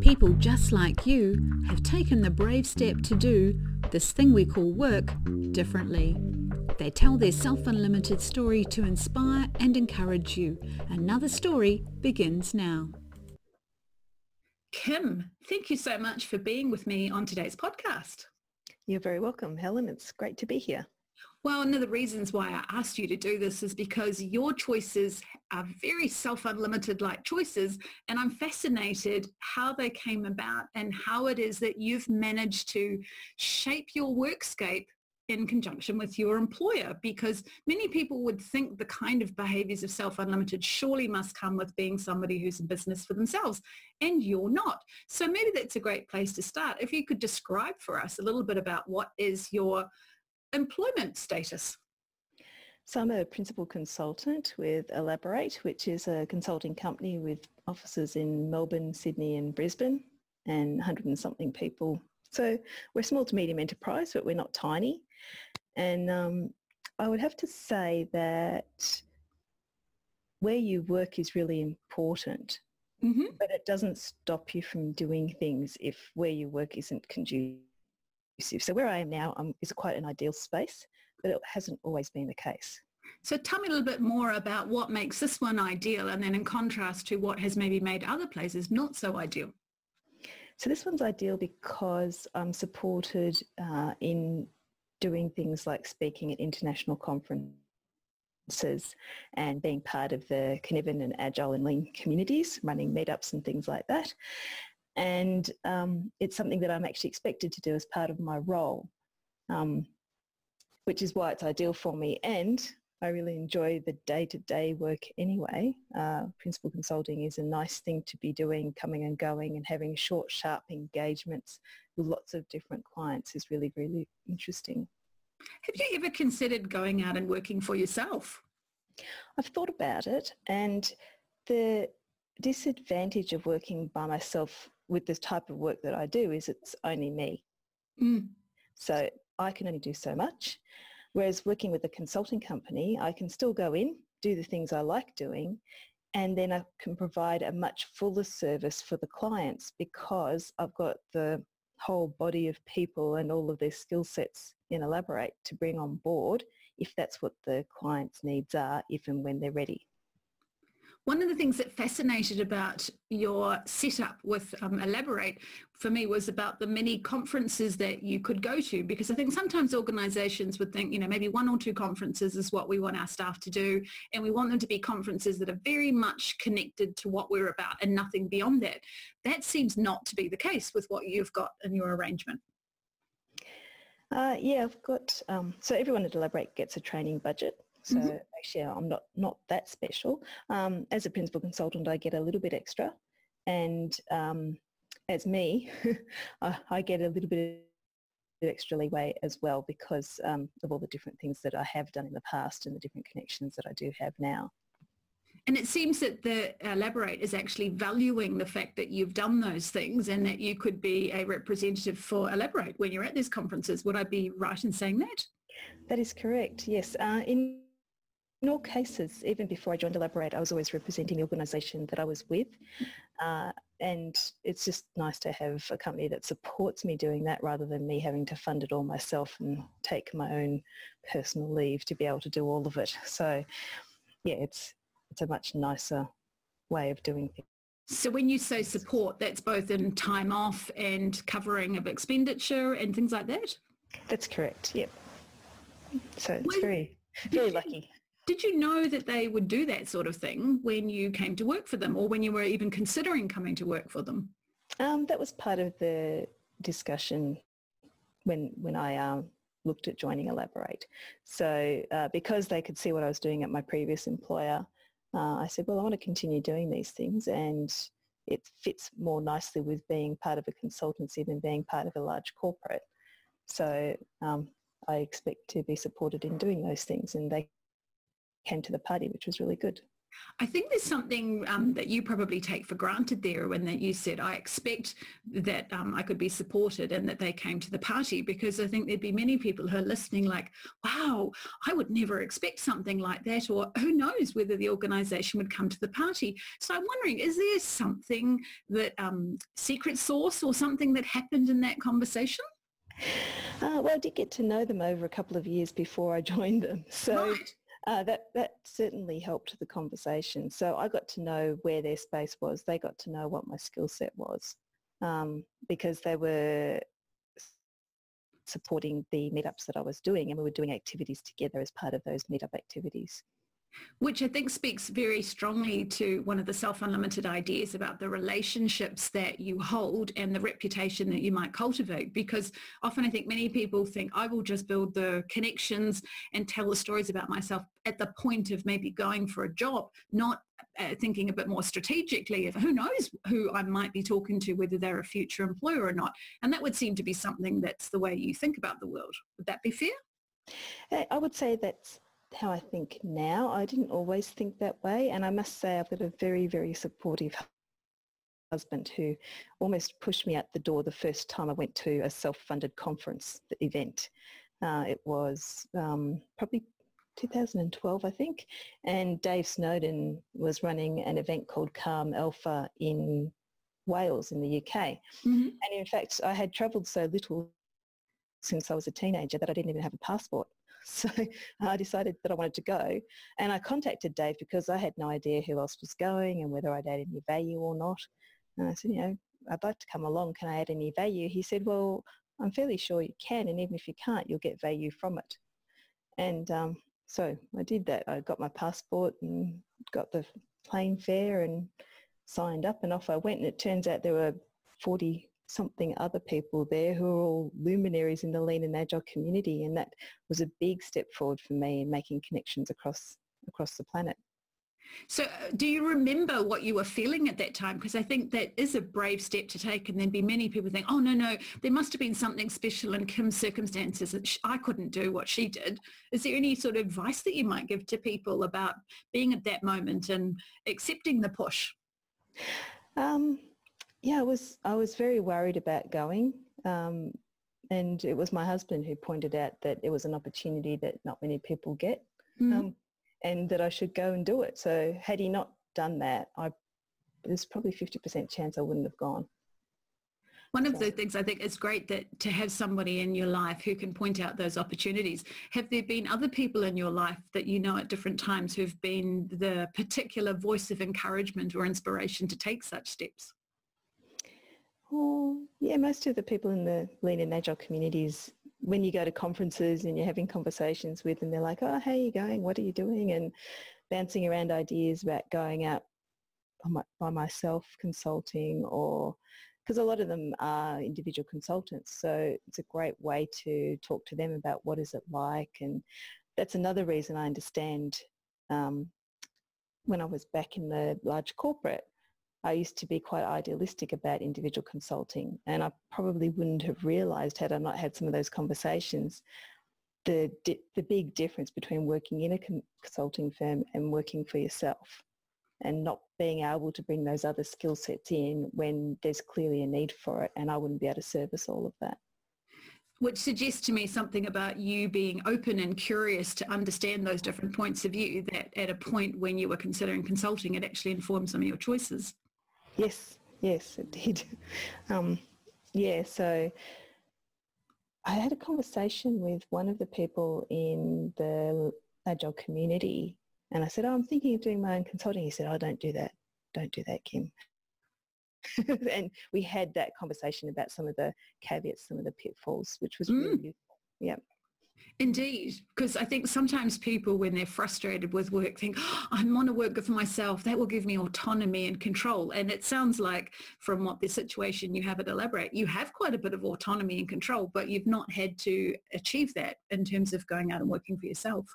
People just like you have taken the brave step to do this thing we call work differently. They tell their self-unlimited story to inspire and encourage you. Another story begins now. Kim, thank you so much for being with me on today's podcast. You're very welcome, Helen. It's great to be here. Well, one of the reasons why I asked you to do this is because your choices are very self-unlimited like choices and I'm fascinated how they came about and how it is that you've managed to shape your workscape in conjunction with your employer because many people would think the kind of behaviors of self-unlimited surely must come with being somebody who's in business for themselves and you're not. So maybe that's a great place to start. If you could describe for us a little bit about what is your employment status? So I'm a principal consultant with Elabor8, which is a consulting company with offices in Melbourne, Sydney and Brisbane and 100 and something people. So we're small to medium enterprise, but we're not tiny. And um, I would have to say that where you work is really important, mm-hmm. but it doesn't stop you from doing things if where you work isn't conducive so where I am now um, is quite an ideal space, but it hasn't always been the case. So tell me a little bit more about what makes this one ideal and then in contrast to what has maybe made other places not so ideal. So this one's ideal because I'm supported uh, in doing things like speaking at international conferences and being part of the Cynefin and Agile and Lean communities, running meetups and things like that and um, it's something that I'm actually expected to do as part of my role, um, which is why it's ideal for me. And I really enjoy the day-to-day work anyway. Uh, principal consulting is a nice thing to be doing, coming and going and having short, sharp engagements with lots of different clients is really, really interesting. Have you ever considered going out and working for yourself? I've thought about it and the disadvantage of working by myself with this type of work that I do is it's only me. Mm. So I can only do so much. Whereas working with a consulting company, I can still go in, do the things I like doing, and then I can provide a much fuller service for the clients because I've got the whole body of people and all of their skill sets in Elabor8 to bring on board if that's what the client's needs are, if and when they're ready. One of the things that fascinated about your setup with um, Elabor8 for me was about the many conferences that you could go to because I think sometimes organizations would think, you know, maybe one or two conferences is what we want our staff to do and we want them to be conferences that are very much connected to what we're about and nothing beyond that. That seems not to be the case with what you've got in your arrangement. Uh, yeah, I've got, um, so everyone at Elabor8 gets a training budget so mm-hmm. actually I'm not, not that special. Um, as a principal consultant, I get a little bit extra. And um, as me, I, get a little bit extra leeway as well because um, of all the different things that I have done in the past and the different connections that I do have now. And it seems that the Elabor8 is actually valuing the fact that you've done those things and that you could be a representative for Elabor8 when you're at these conferences. Would I be right in saying that? That is correct, yes. Uh, in in all cases, even before I joined Elabor8, I was always representing the organisation that I was with. Uh, and it's just nice to have a company that supports me doing that rather than me having to fund it all myself and take my own personal leave to be able to do all of it. So yeah, it's, it's a much nicer way of doing things. So when you say support, that's both in time off and covering of expenditure and things like that? That's correct, yep. So it's when, very, very lucky. Did you know that they would do that sort of thing when you came to work for them or when you were even considering coming to work for them? Um, that was part of the discussion when, when I um, looked at joining Elabor8. So uh, because they could see what I was doing at my previous employer, uh, I said, well, I want to continue doing these things and it fits more nicely with being part of a consultancy than being part of a large corporate. So um, I expect to be supported in doing those things and they came to the party, which was really good. I think there's something um, that you probably take for granted there when that you said, I expect that um, I could be supported and that they came to the party because I think there'd be many people who are listening like, wow, I would never expect something like that or who knows whether the organisation would come to the party. So I'm wondering, is there something that um, secret source or something that happened in that conversation? Uh, well, I did get to know them over a couple of years before I joined them. So right uh, that that certainly helped the conversation. So I got to know where their space was. They got to know what my skill set was um, because they were supporting the meetups that I was doing and we were doing activities together as part of those meetup activities which I think speaks very strongly to one of the self-unlimited ideas about the relationships that you hold and the reputation that you might cultivate. Because often I think many people think I will just build the connections and tell the stories about myself at the point of maybe going for a job, not uh, thinking a bit more strategically of who knows who I might be talking to, whether they're a future employer or not. And that would seem to be something that's the way you think about the world. Would that be fair? I would say that's how I think now. I didn't always think that way. And I must say I've got a very, very supportive husband who almost pushed me out the door the first time I went to a self-funded conference event. Uh, it was um, probably 2012, I think, and Dave Snowden was running an event called Calm Alpha in Wales in the UK. Mm-hmm. And in fact, I had travelled so little since I was a teenager that I didn't even have a passport. So I decided that I wanted to go and I contacted Dave because I had no idea who else was going and whether I'd add any value or not. And I said, you know, I'd like to come along. Can I add any value? He said, well, I'm fairly sure you can. And even if you can't, you'll get value from it. And um, so I did that. I got my passport and got the plane fare and signed up and off I went. And it turns out there were 40 something other people there who are all luminaries in the lean and agile community and that was a big step forward for me in making connections across across the planet. So uh, do you remember what you were feeling at that time? Because I think that is a brave step to take and then be many people think, oh, no, no, there must have been something special in Kim's circumstances that I couldn't do what she did. Is there any sort of advice that you might give to people about being at that moment and accepting the push? Um, yeah, I was I was very worried about going, um, and it was my husband who pointed out that it was an opportunity that not many people get, mm. um, and that I should go and do it. So had he not done that, I there's probably fifty percent chance I wouldn't have gone. One of the things I think is great that to have somebody in your life who can point out those opportunities. Have there been other people in your life that you know at different times who've been the particular voice of encouragement or inspiration to take such steps? Oh, yeah, most of the people in the lean and agile communities, when you go to conferences and you're having conversations with them, they're like, oh, how are you going? What are you doing? And bouncing around ideas about going out by myself consulting or because a lot of them are individual consultants. So it's a great way to talk to them about what is it like. And that's another reason I understand um, when I was back in the large corporate, I used to be quite idealistic about individual consulting and I probably wouldn't have realised had I not had some of those conversations the, di- the big difference between working in a consulting firm and working for yourself and not being able to bring those other skill sets in when there's clearly a need for it and I wouldn't be able to service all of that. Which suggests to me something about you being open and curious to understand those different points of view that at a point when you were considering consulting it actually informed some of your choices Yes, yes, it did. Um, yeah, so I had a conversation with one of the people in the Agile community and I said, oh, I'm thinking of doing my own consulting. He said, oh, don't do that. Don't do that, Kim. and we had that conversation about some of the caveats, some of the pitfalls, which was mm. really useful. Yeah. Indeed, because I think sometimes people, when they're frustrated with work, think, oh, I want to work for myself. That will give me autonomy and control. And it sounds like from what the situation you have at Elabor8, you have quite a bit of autonomy and control, but you've not had to achieve that in terms of going out and working for yourself.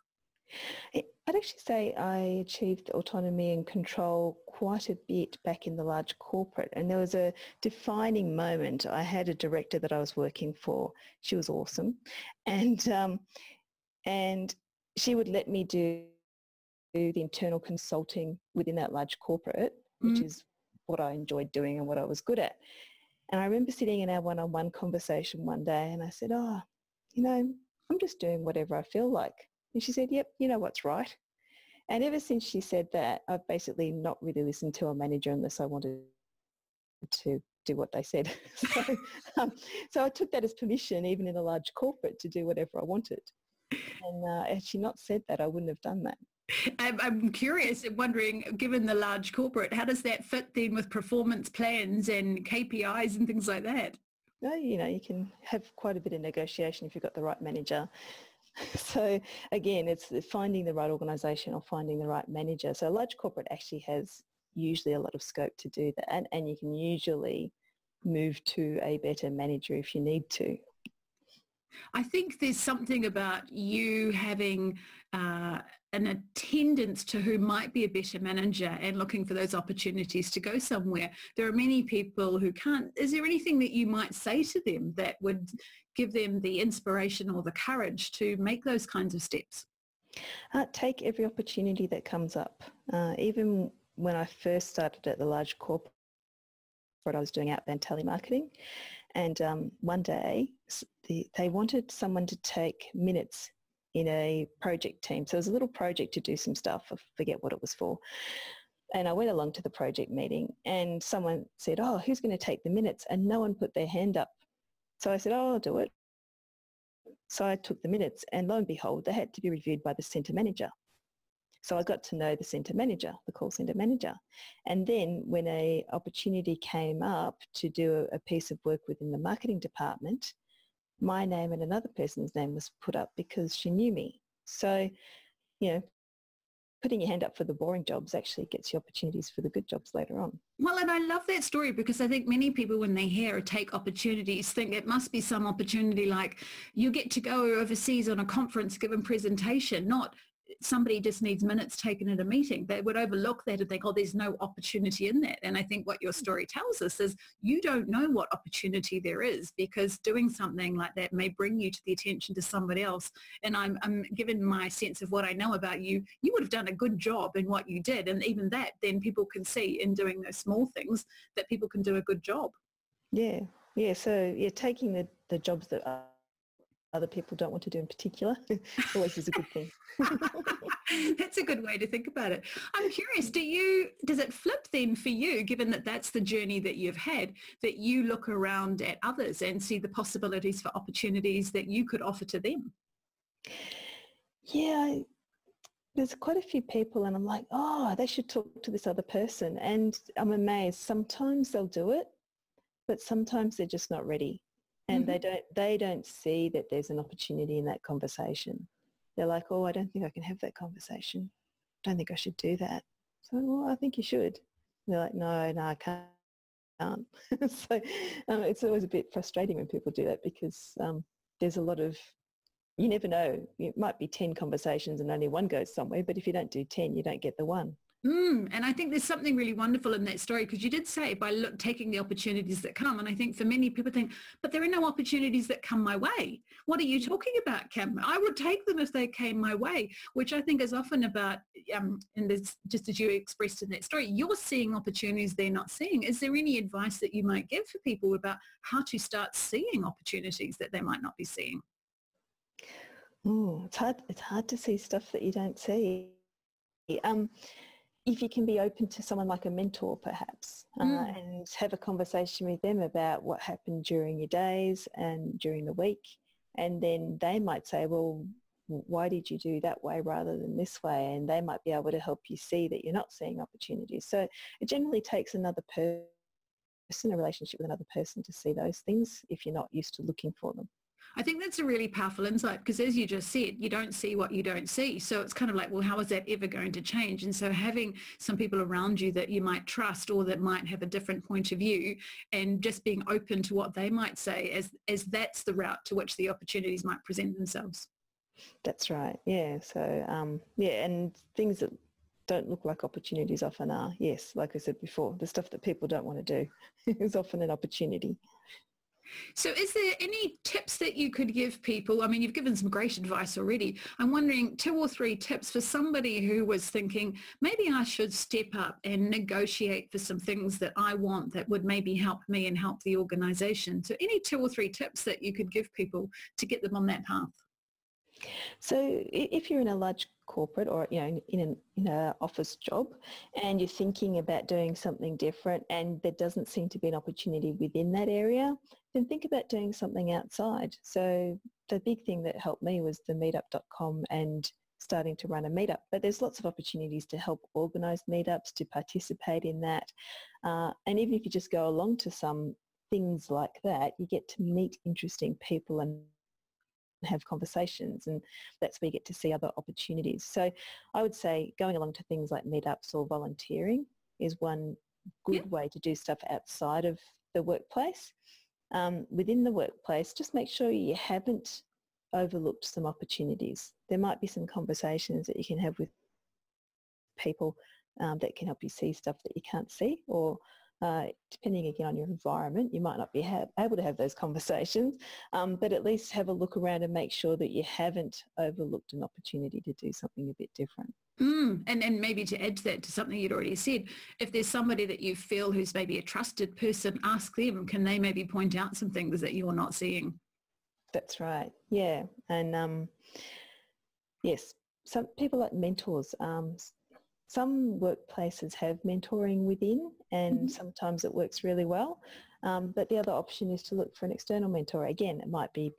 I'd actually say I achieved autonomy and control quite a bit back in the large corporate and there was a defining moment. I had a director that I was working for. She was awesome and, um, and she would let me do the internal consulting within that large corporate, which mm. is what I enjoyed doing and what I was good at. And I remember sitting in our one-on-one conversation one day and I said, oh, you know, I'm just doing whatever I feel like. And she said, yep, you know what's right. And ever since she said that, I've basically not really listened to a manager unless I wanted to do what they said. so, um, so I took that as permission, even in a large corporate, to do whatever I wanted. And uh, had she not said that, I wouldn't have done that. I'm curious, and wondering, given the large corporate, how does that fit then with performance plans and KPIs and things like that? No, you know, you can have quite a bit of negotiation if you've got the right manager. So again, it's finding the right organisation or finding the right manager. So a large corporate actually has usually a lot of scope to do that and, and you can usually move to a better manager if you need to. I think there's something about you having uh, an attendance to who might be a better manager and looking for those opportunities to go somewhere. There are many people who can't. Is there anything that you might say to them that would give them the inspiration or the courage to make those kinds of steps? Uh, take every opportunity that comes up. Uh, even when I first started at the large corporate, what I was doing outbound telemarketing. And um, one day the, they wanted someone to take minutes in a project team. So it was a little project to do some stuff. I forget what it was for. And I went along to the project meeting and someone said, oh, who's going to take the minutes? And no one put their hand up. So I said, oh, I'll do it. So I took the minutes and lo and behold, they had to be reviewed by the centre manager. So I got to know the centre manager, the call centre manager. And then when a opportunity came up to do a, piece of work within the marketing department, my name and another person's name was put up because she knew me. So, you know, putting your hand up for the boring jobs actually gets you opportunities for the good jobs later on. Well, and I love that story because I think many people when they hear or take opportunities think it must be some opportunity like you get to go overseas on a conference, give a presentation, not somebody just needs minutes taken at a meeting, they would overlook that and think, oh, there's no opportunity in that. And I think what your story tells us is you don't know what opportunity there is because doing something like that may bring you to the attention to somebody else. And I'm, I'm given my sense of what I know about you, you would have done a good job in what you did. And even that, then people can see in doing those small things that people can do a good job. Yeah. Yeah. So yeah, taking the, the jobs that are other people don't want to do in particular always is a good thing. that's a good way to think about it. I'm curious, do you, does it flip then for you, given that that's the journey that you've had, that you look around at others and see the possibilities for opportunities that you could offer to them? Yeah, there's quite a few people and I'm like, oh, they should talk to this other person. And I'm amazed. Sometimes they'll do it, but sometimes they're just not ready and mm-hmm. they don't they don't see that there's an opportunity in that conversation. They're like oh i don't think i can have that conversation. I don't think i should do that. So well i think you should. And they're like no no i can't. So um, it's always a bit frustrating when people do that because um, there's a lot of you never know. It might be 10 conversations and only one goes somewhere but if you don't do 10 you don't get the one Mm, and I think there's something really wonderful in that story because you did say by look, taking the opportunities that come. And I think for many people think, but there are no opportunities that come my way. What are you talking about, Kim? I would take them if they came my way, which I think is often about, um, and this, just as you expressed in that story, you're seeing opportunities they're not seeing. Is there any advice that you might give for people about how to start seeing opportunities that they might not be seeing? Oh, it's hard. It's hard to see stuff that you don't see. Um, if you can be open to someone like a mentor perhaps uh, mm. uh, and have a conversation with them about what happened during your days and during the week and then they might say well why did you do that way rather than this way? And they might be able to help you see that you're not seeing opportunities. So it generally takes another person a relationship with another person to see those things if you're not used to looking for them I think that's a really powerful insight because as you just said, you don't see what you don't see. So it's kind of like, well, how is that ever going to change? And so having some people around you that you might trust or that might have a different point of view and just being open to what they might say as, as that's the route to which the opportunities might present themselves. That's right. Yeah. So, um, yeah, and things that don't look like opportunities often are. Yes, like I said before, the stuff that people don't want to do is often an opportunity. So is there any tips that you could give people? I mean, you've given some great advice already. I'm wondering two or three tips for somebody who was thinking, maybe I should step up and negotiate for some things that I want that would maybe help me and help the organization. So any two or three tips that you could give people to get them on that path? So if you're in a large corporate or you know in an in a office job and you're thinking about doing something different and there doesn't seem to be an opportunity within that area then think about doing something outside. So the big thing that helped me was the meetup.com and starting to run a meetup. But there's lots of opportunities to help organize meetups to participate in that. Uh, and even if you just go along to some things like that you get to meet interesting people and have conversations and that's where you get to see other opportunities. So I would say going along to things like meetups or volunteering is one good yeah. way to do stuff outside of the workplace. Um, within the workplace, just make sure you haven't overlooked some opportunities. There might be some conversations that you can have with people um, that can help you see stuff that you can't see or uh, depending again on your environment, you might not be ha- able to have those conversations, um, but at least have a look around and make sure that you haven't overlooked an opportunity to do something a bit different. Mm, and, and maybe to add to that, to something you'd already said, if there's somebody that you feel who's maybe a trusted person, ask them, can they maybe point out some things that you're not seeing? That's right. Yeah. And um, yes, some people like mentors. Um, some workplaces have mentoring within and mm-hmm. sometimes it works really well. Um, but the other option is to look for an external mentor. Again, it might be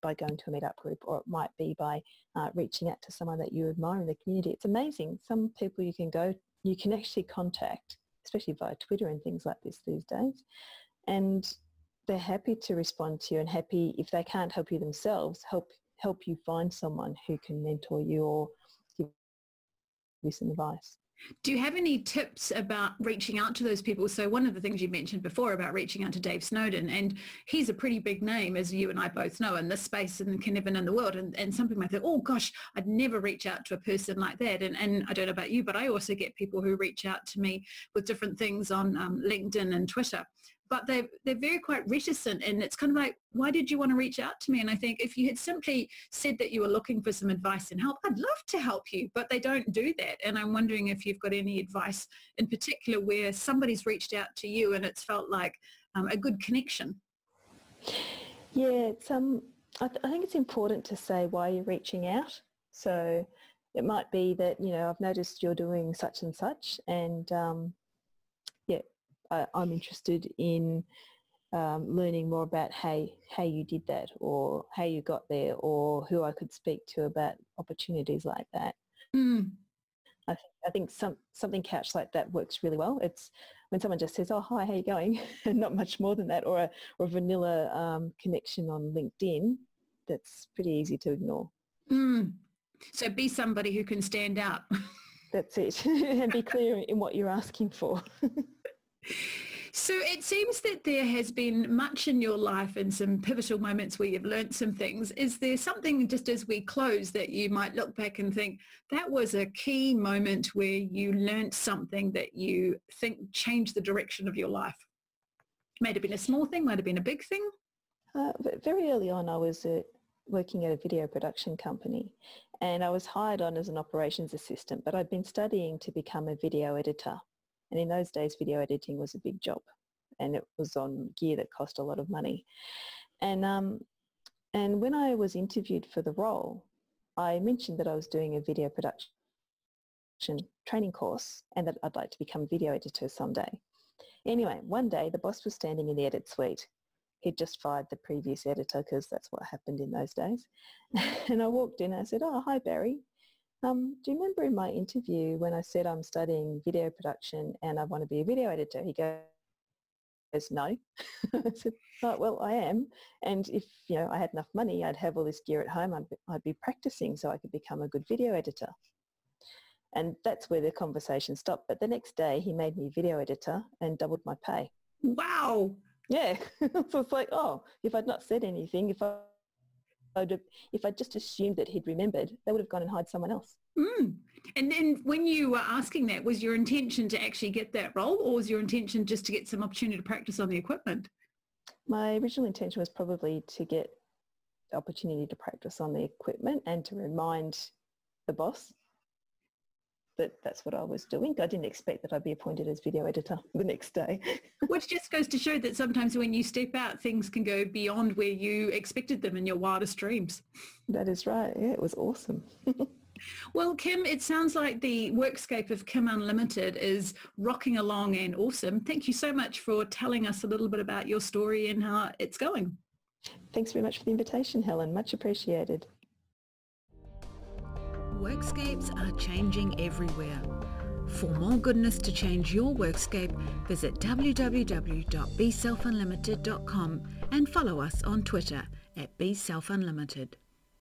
by going to a meetup group or it might be by uh, reaching out to someone that you admire in the community. It's amazing. Some people you can go, you can actually contact, especially via Twitter and things like this these days. And they're happy to respond to you and happy if they can't help you themselves, help help you find someone who can mentor you or you some advice. Do you have any tips about reaching out to those people? So one of the things you mentioned before about reaching out to Dave Snowden, and he's a pretty big name, as you and I both know, in this space and can even in the world. And, and some people might think, oh gosh, I'd never reach out to a person like that. And, and I don't know about you, but I also get people who reach out to me with different things on um, LinkedIn and Twitter but they're, they're very quite reticent and it's kind of like, why did you want to reach out to me? And I think if you had simply said that you were looking for some advice and help, I'd love to help you, but they don't do that. And I'm wondering if you've got any advice in particular where somebody's reached out to you and it's felt like um, a good connection. Yeah, it's, um, I, th- I think it's important to say why you're reaching out. So it might be that, you know, I've noticed you're doing such and such and um, I, am interested in um, learning more about how, how you did that or how you got there or who I could speak to about opportunities like that. Mm. I, th- I think some, something couched like that works really well. It's when someone just says, oh, hi, how you going? and not much more than that or a, or a vanilla um, connection on LinkedIn, that's pretty easy to ignore. Mm. So be somebody who can stand out. that's it. and be clear in what you're asking for. So it seems that there has been much in your life and some pivotal moments where you've learned some things. Is there something just as we close that you might look back and think that was a key moment where you learned something that you think changed the direction of your life? Might have been a small thing, might have been a big thing. Uh, very early on, I was uh, working at a video production company and I was hired on as an operations assistant, but I'd been studying to become a video editor. And in those days, video editing was a big job and it was on gear that cost a lot of money. And, um, and when I was interviewed for the role, I mentioned that I was doing a video production training course and that I'd like to become a video editor someday. Anyway, one day the boss was standing in the edit suite. He'd just fired the previous editor because that's what happened in those days. and I walked in and I said, oh, hi Barry. Um, do you remember in my interview when I said I'm studying video production and I want to be a video editor? He goes, no. I said, oh, well, I am. And if, you know, I had enough money, I'd have all this gear at home. I'd be, I'd be practicing so I could become a good video editor. And that's where the conversation stopped. But the next day he made me video editor and doubled my pay. Wow. Yeah. so it's like, oh, if I'd not said anything, if I I'd have, if I just assumed that he'd remembered, they would have gone and hired someone else. Mm. And then when you were asking that, was your intention to actually get that role or was your intention just to get some opportunity to practice on the equipment? My original intention was probably to get the opportunity to practice on the equipment and to remind the boss that that's what I was doing. I didn't expect that I'd be appointed as video editor the next day. Which just goes to show that sometimes when you step out, things can go beyond where you expected them in your wildest dreams. That is right. Yeah, it was awesome. well, Kim, it sounds like the workscape of Kim Unlimited is rocking along and awesome. Thank you so much for telling us a little bit about your story and how it's going. Thanks very much for the invitation, Helen. Much appreciated. Workscapes are changing everywhere. For more goodness to change your workscape, visit www.beselfunlimited.com and follow us on Twitter at beselfunlimited.